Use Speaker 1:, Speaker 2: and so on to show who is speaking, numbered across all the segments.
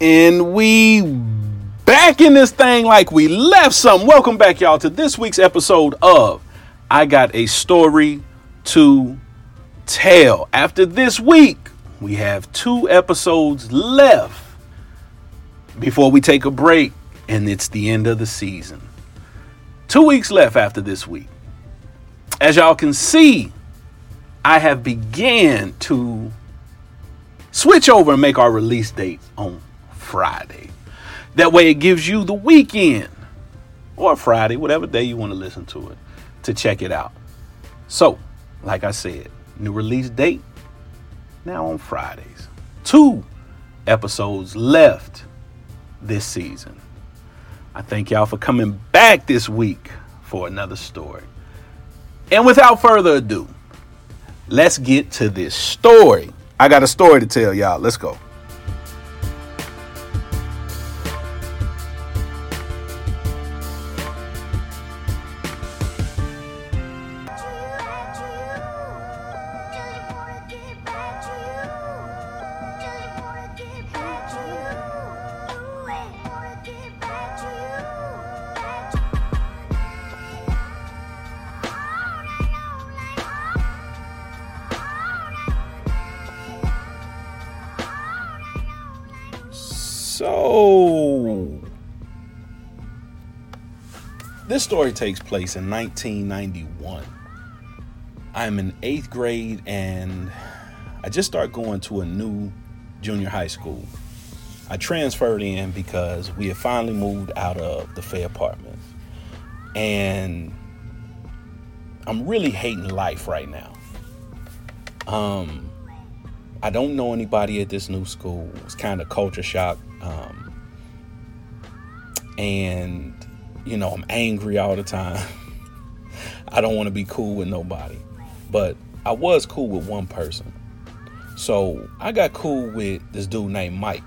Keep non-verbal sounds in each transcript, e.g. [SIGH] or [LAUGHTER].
Speaker 1: And we back in this thing like we left some. Welcome back, y'all, to this week's episode of I Got a Story to Tell. After this week, we have two episodes left before we take a break, and it's the end of the season. Two weeks left after this week. As y'all can see, I have began to switch over and make our release dates on Friday. That way, it gives you the weekend or Friday, whatever day you want to listen to it, to check it out. So, like I said, new release date now on Fridays. Two episodes left this season. I thank y'all for coming back this week for another story. And without further ado, let's get to this story. I got a story to tell y'all. Let's go. This story takes place in 1991. I'm in eighth grade and I just start going to a new junior high school. I transferred in because we had finally moved out of the Fay apartment. And I'm really hating life right now. Um, I don't know anybody at this new school. It's kind of culture shock. Um, and, you know, I'm angry all the time. [LAUGHS] I don't want to be cool with nobody. But I was cool with one person. So I got cool with this dude named Mike.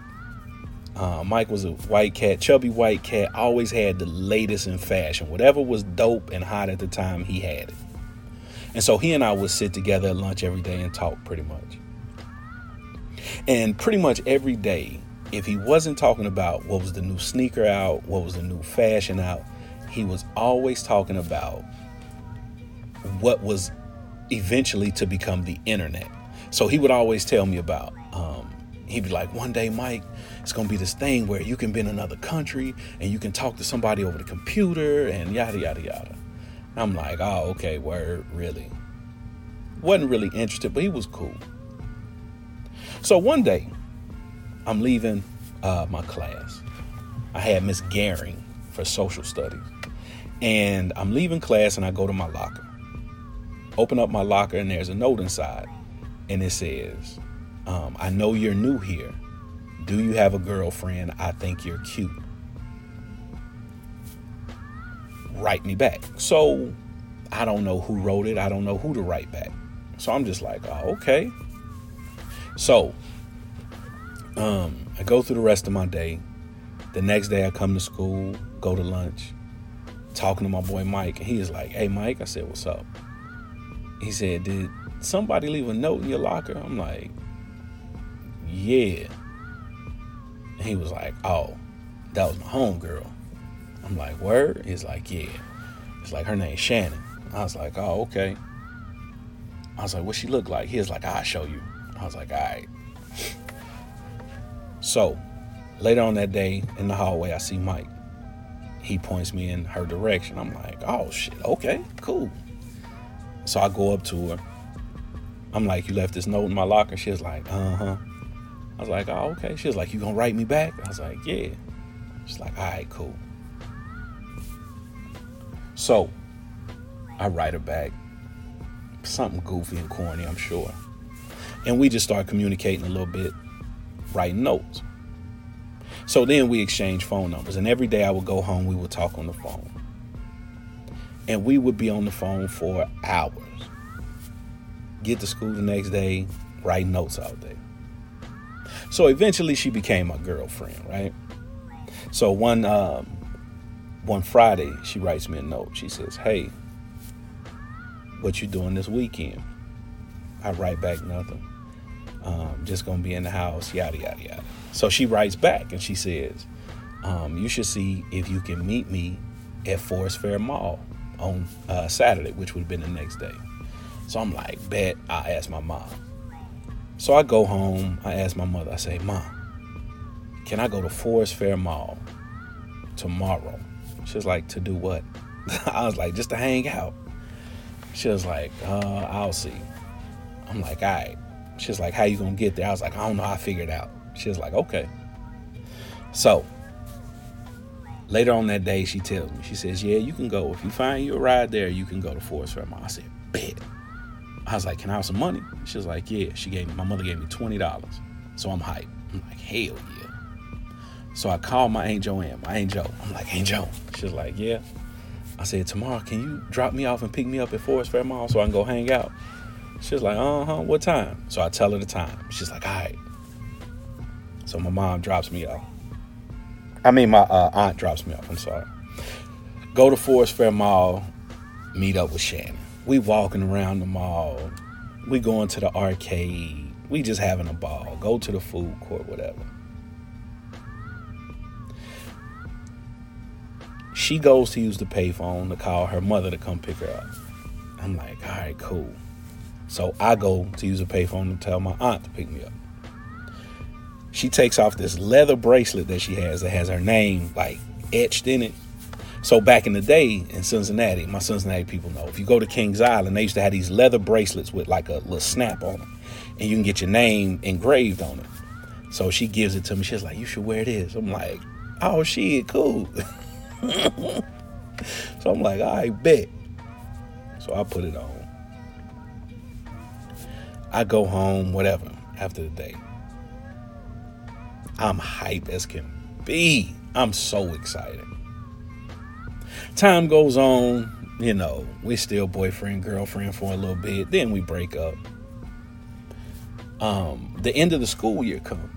Speaker 1: Uh, Mike was a white cat, chubby white cat, always had the latest in fashion. Whatever was dope and hot at the time, he had it. And so he and I would sit together at lunch every day and talk pretty much. And pretty much every day, if he wasn't talking about what was the new sneaker out, what was the new fashion out, he was always talking about what was eventually to become the internet. So he would always tell me about, um, he'd be like, one day, Mike, it's gonna be this thing where you can be in another country and you can talk to somebody over the computer and yada, yada, yada. I'm like, oh, okay, word, really. Wasn't really interested, but he was cool. So one day, I'm leaving uh, my class. I had Miss Garing for social studies. And I'm leaving class and I go to my locker. Open up my locker and there's a note inside. And it says, um, I know you're new here. Do you have a girlfriend? I think you're cute. Write me back. So I don't know who wrote it. I don't know who to write back. So I'm just like, oh, okay. So um, I go through the rest of my day. The next day I come to school, go to lunch, talking to my boy Mike, and he is like, Hey Mike, I said, What's up? He said, Did somebody leave a note in your locker? I'm like, Yeah. And he was like, Oh, that was my homegirl. I'm like, Word? He's like, Yeah. It's like her name's Shannon. I was like, Oh, okay. I was like, What she look like? He was like, I'll show you. I was like, All right. So later on that day in the hallway, I see Mike. He points me in her direction. I'm like, oh shit, okay, cool. So I go up to her. I'm like, you left this note in my locker? She's like, uh huh. I was like, oh, okay. She was like, you gonna write me back? I was like, yeah. She's like, all right, cool. So I write her back. Something goofy and corny, I'm sure. And we just start communicating a little bit writing notes. So then we exchanged phone numbers, and every day I would go home, we would talk on the phone. And we would be on the phone for hours. Get to school the next day, write notes all day. So eventually she became my girlfriend, right? So one um, one Friday, she writes me a note. She says, Hey, what you doing this weekend? I write back nothing. Um, just gonna be in the house, yada yada yada. So she writes back and she says, um, "You should see if you can meet me at Forest Fair Mall on uh, Saturday, which would have been the next day." So I'm like, "Bet." I ask my mom. So I go home. I ask my mother. I say, "Mom, can I go to Forest Fair Mall tomorrow?" She's like, "To do what?" [LAUGHS] I was like, "Just to hang out." She was like, uh, "I'll see." I'm like, "All right." She's like, "How you gonna get there?" I was like, "I don't know. I figured it out." She was like, "Okay." So later on that day, she tells me, she says, "Yeah, you can go. If you find you a ride there, you can go to Forest Fair Mall." I said, "Bet." I was like, "Can I have some money?" She was like, "Yeah." She gave me. My mother gave me twenty dollars, so I'm hyped. I'm like, "Hell yeah!" So I called my Aunt Joanne, my Aunt Joe. I'm like, Aunt Joe. She's like, yeah. I said, tomorrow, can you drop me off and pick me up at Forest Fair Mall so I can go hang out? She's like, uh huh, what time? So I tell her the time. She's like, all right. So my mom drops me off. I mean, my uh, aunt drops me off. I'm sorry. Go to Forest Fair Mall, meet up with Shannon. We walking around the mall. We going to the arcade. We just having a ball. Go to the food court, whatever. She goes to use the payphone to call her mother to come pick her up. I'm like, all right, cool. So I go to use a payphone to tell my aunt to pick me up. She takes off this leather bracelet that she has that has her name like etched in it. So back in the day in Cincinnati, my Cincinnati people know, if you go to Kings Island, they used to have these leather bracelets with like a little snap on them. And you can get your name engraved on it. So she gives it to me. She's like, you should wear this. I'm like, oh shit, cool. [LAUGHS] so I'm like, I right, bet. So I put it on. I go home, whatever, after the day. I'm hype as can be. I'm so excited. Time goes on, you know, we're still boyfriend, girlfriend for a little bit, then we break up. Um, the end of the school year comes.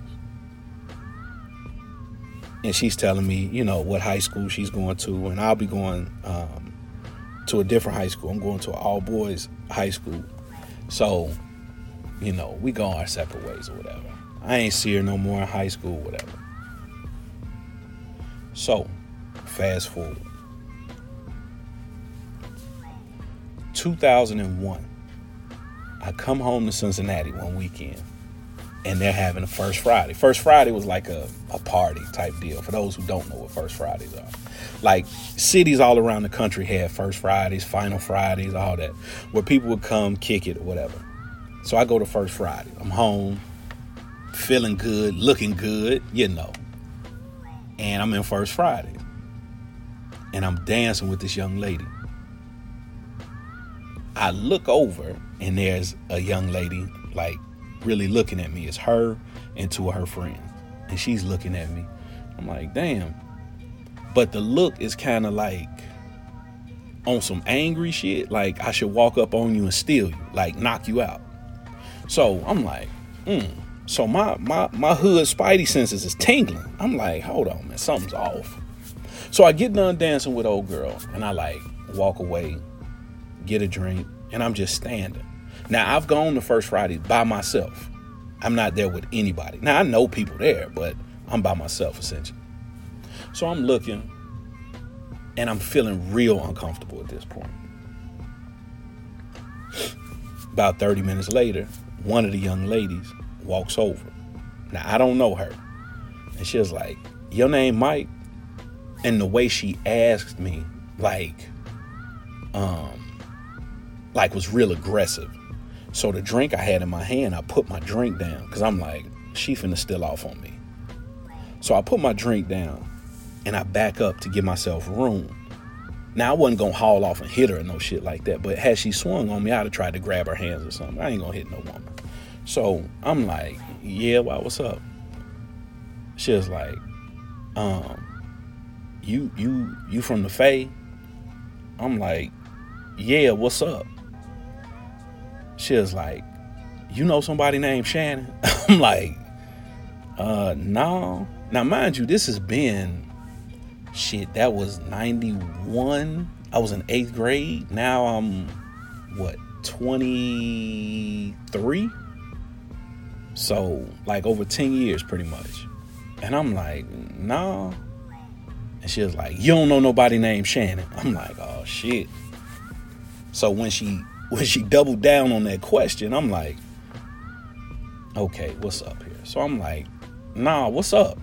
Speaker 1: And she's telling me, you know, what high school she's going to, and I'll be going um, to a different high school. I'm going to an all boys high school. So you know, we go our separate ways or whatever. I ain't see her no more in high school, whatever. So, fast forward. 2001. I come home to Cincinnati one weekend and they're having a First Friday. First Friday was like a, a party type deal for those who don't know what First Fridays are. Like cities all around the country had First Fridays, Final Fridays, all that, where people would come kick it or whatever. So I go to First Friday. I'm home, feeling good, looking good, you know. And I'm in First Friday. And I'm dancing with this young lady. I look over and there's a young lady like really looking at me. It's her and two of her friends. And she's looking at me. I'm like, damn. But the look is kind of like on some angry shit. Like I should walk up on you and steal you, like knock you out. So I'm like, hmm. So my my my hood spidey senses is tingling. I'm like, hold on, man, something's off. So I get done dancing with old girl, and I like walk away, get a drink, and I'm just standing. Now I've gone to First Friday by myself. I'm not there with anybody. Now I know people there, but I'm by myself essentially. So I'm looking, and I'm feeling real uncomfortable at this point. About 30 minutes later, one of the young ladies walks over. Now I don't know her. And she was like, Your name Mike? And the way she asked me, like, um, like was real aggressive. So the drink I had in my hand, I put my drink down because I'm like, she finna still off on me. So I put my drink down and I back up to give myself room. Now I wasn't gonna haul off and hit her or no shit like that, but had she swung on me, I'd have tried to grab her hands or something. I ain't gonna hit no woman. So I'm like, yeah, why what's up? She was like, um, you you you from the Fay? I'm like, yeah, what's up? She was like, you know somebody named Shannon? [LAUGHS] I'm like, uh, no. Now mind you, this has been shit, that was 91. I was in eighth grade. Now I'm what, 23? So, like over 10 years, pretty much. And I'm like, nah. And she was like, you don't know nobody named Shannon. I'm like, oh shit. So when she [LAUGHS] when she doubled down on that question, I'm like, okay, what's up here? So I'm like, nah, what's up?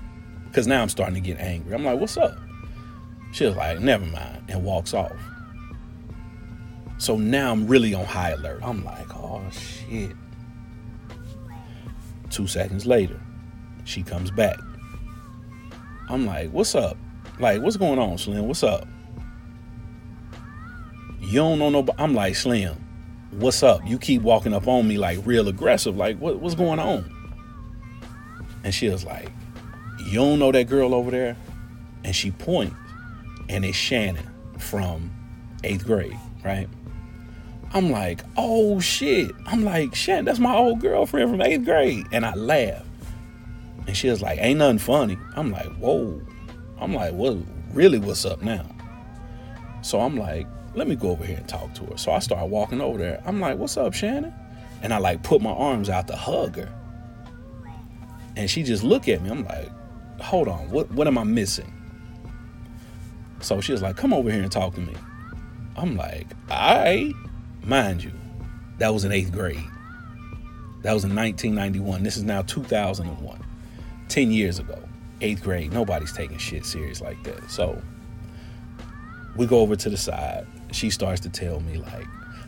Speaker 1: Because now I'm starting to get angry. I'm like, what's up? She was like, never mind, and walks off. So now I'm really on high alert. I'm like, oh shit. Two seconds later, she comes back. I'm like, what's up? Like, what's going on, Slim? What's up? You don't know no. I'm like, Slim, what's up? You keep walking up on me like real aggressive. Like, what, what's going on? And she was like, you don't know that girl over there? And she points, and it's Shannon from eighth grade, right? I'm like, oh shit. I'm like, Shannon, that's my old girlfriend from eighth grade. And I laugh. And she was like, ain't nothing funny. I'm like, whoa. I'm like, what really what's up now? So I'm like, let me go over here and talk to her. So I start walking over there. I'm like, what's up, Shannon? And I like put my arms out to hug her. And she just look at me. I'm like, hold on, what what am I missing? So she was like, come over here and talk to me. I'm like, all right. Mind you, that was in eighth grade. That was in 1991. This is now 2001. 10 years ago. Eighth grade. Nobody's taking shit serious like that. So we go over to the side. She starts to tell me, like,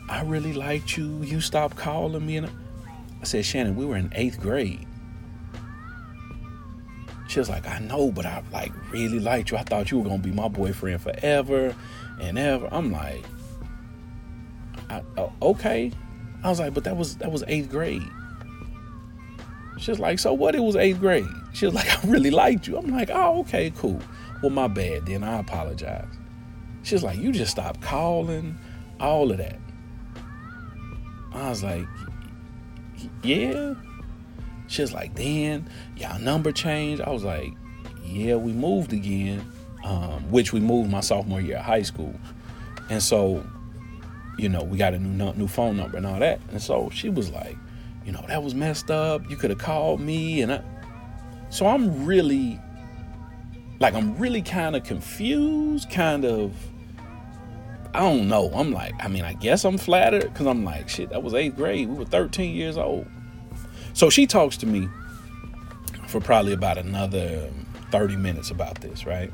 Speaker 1: I really liked you. You stopped calling me. And I said, Shannon, we were in eighth grade. She was like, I know, but I like really liked you. I thought you were gonna be my boyfriend forever and ever. I'm like, I, oh, okay. I was like, but that was that was eighth grade. She was like, so what? It was eighth grade. She was [LAUGHS] like, I really liked you. I'm like, oh, okay, cool. Well, my bad. Then I apologize. She was like, you just stopped calling, all of that. I was like, yeah. She was like, then y'all number changed. I was like, yeah, we moved again, um, which we moved my sophomore year of high school. And so, you know, we got a new new phone number and all that. And so she was like, you know, that was messed up. You could have called me. And I, so I'm really, like, I'm really kind of confused, kind of. I don't know. I'm like, I mean, I guess I'm flattered because I'm like, shit, that was eighth grade. We were 13 years old. So she talks to me for probably about another 30 minutes about this, right?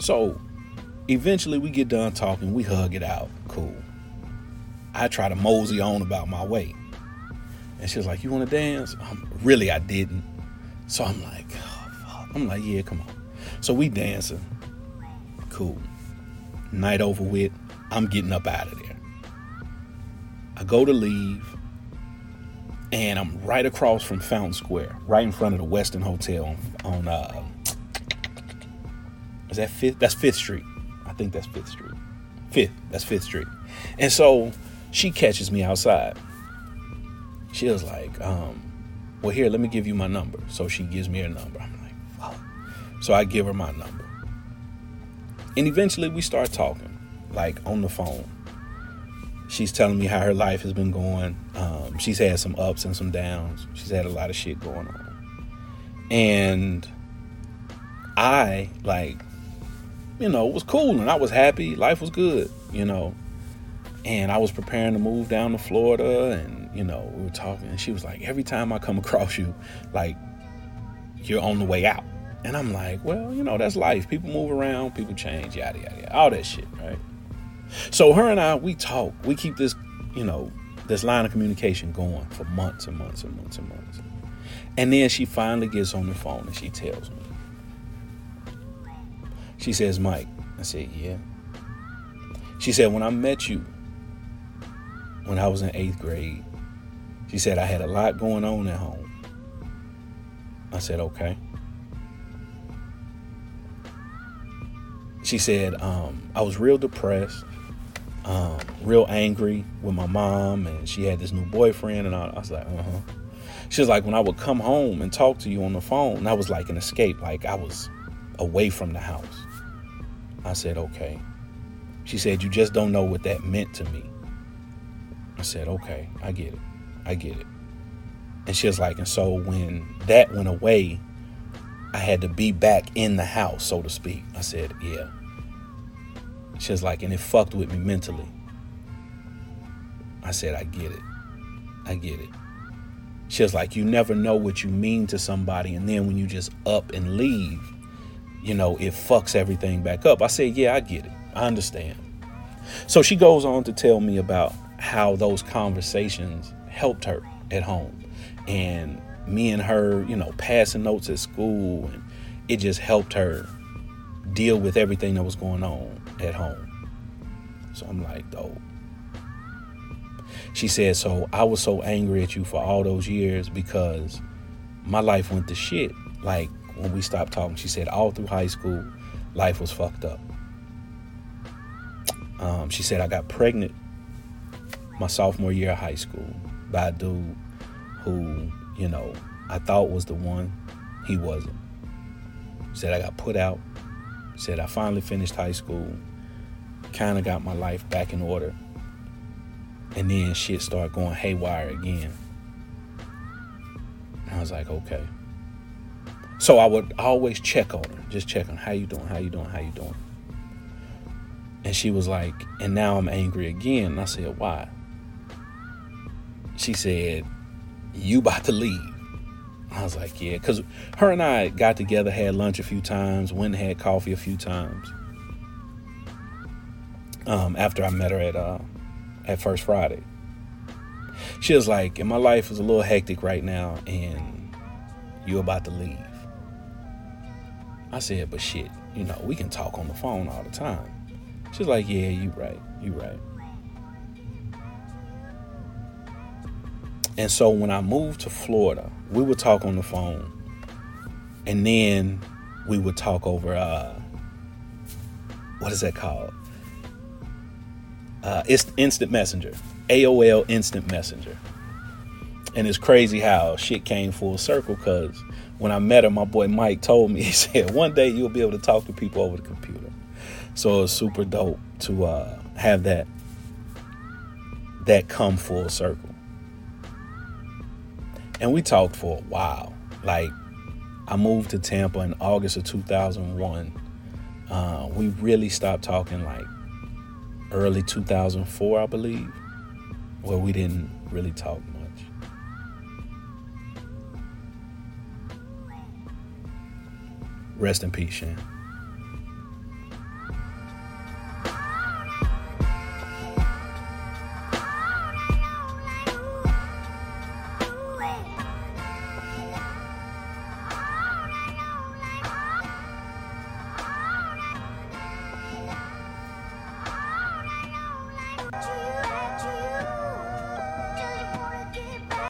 Speaker 1: So eventually we get done talking, we hug it out. Cool. I try to mosey on about my way. And she was like, You want to dance? Um, really, I didn't. So I'm like, oh, I'm like, Yeah, come on. So we dancing. Cool. Night over with. I'm getting up out of there. I go to leave and I'm right across from Fountain Square, right in front of the Westin Hotel on, on uh, is that fifth? That's Fifth Street. I think that's Fifth Street. Fifth. That's Fifth Street. And so she catches me outside. She was like, um, "Well, here, let me give you my number." So she gives me her number. I'm like, "Fuck." So I give her my number, and eventually we start talking, like on the phone she's telling me how her life has been going. Um, she's had some ups and some downs. She's had a lot of shit going on. And I, like, you know, it was cool and I was happy. Life was good, you know. And I was preparing to move down to Florida and, you know, we were talking and she was like, every time I come [LAUGHS] across you, like, you're on the way out. And I'm like, well, you know, that's life. People move around, people change, yada, yada, yada. All that shit, right? So her and I, we talk. We keep this, you know, this line of communication going for months and months and months and months. And then she finally gets on the phone and she tells me. She says, Mike. I said, yeah. She said, when I met you, when I was in eighth grade, she said, I had a lot going on at home. I said, okay. She said, um, I was real depressed um, real angry with my mom, and she had this new boyfriend, and I, I was like, uh huh. She was like, when I would come home and talk to you on the phone, that was like an escape, like I was away from the house. I said, okay. She said, you just don't know what that meant to me. I said, okay, I get it. I get it. And she was like, and so when that went away, I had to be back in the house, so to speak. I said, yeah. She was like, and it fucked with me mentally. I said, I get it. I get it. She was like, you never know what you mean to somebody, and then when you just up and leave, you know, it fucks everything back up. I said, yeah, I get it. I understand. So she goes on to tell me about how those conversations helped her at home and me and her, you know, passing notes at school and it just helped her deal with everything that was going on at home. So I'm like, dope. She said, So I was so angry at you for all those years because my life went to shit. Like when we stopped talking, she said, all through high school, life was fucked up. Um, she said, I got pregnant my sophomore year of high school by a dude who, you know, I thought was the one. He wasn't. Said I got put out. Said I finally finished high school. Kind of got my life back in order. And then shit started going haywire again. I was like, okay. So I would always check on her, just check on how you doing, how you doing, how you doing. And she was like, and now I'm angry again. And I said, why? She said, you about to leave. I was like, yeah, because her and I got together, had lunch a few times, went and had coffee a few times. Um, after I met her at uh, at First Friday, she was like, and my life is a little hectic right now, and you about to leave. I said, but shit, you know, we can talk on the phone all the time. She's like, yeah, you right, you right. And so when I moved to Florida, we would talk on the phone, and then we would talk over uh, what is that called? Uh, it's instant messenger, AOL Instant Messenger. And it's crazy how shit came full circle because when I met her, my boy Mike told me, [LAUGHS] he said, one day you'll be able to talk to people over the computer. So it was super dope to uh, have that that come full circle and we talked for a while. Like, I moved to Tampa in August of 2001. Uh, we really stopped talking like early 2004, I believe, where we didn't really talk Rest in peace, Shan.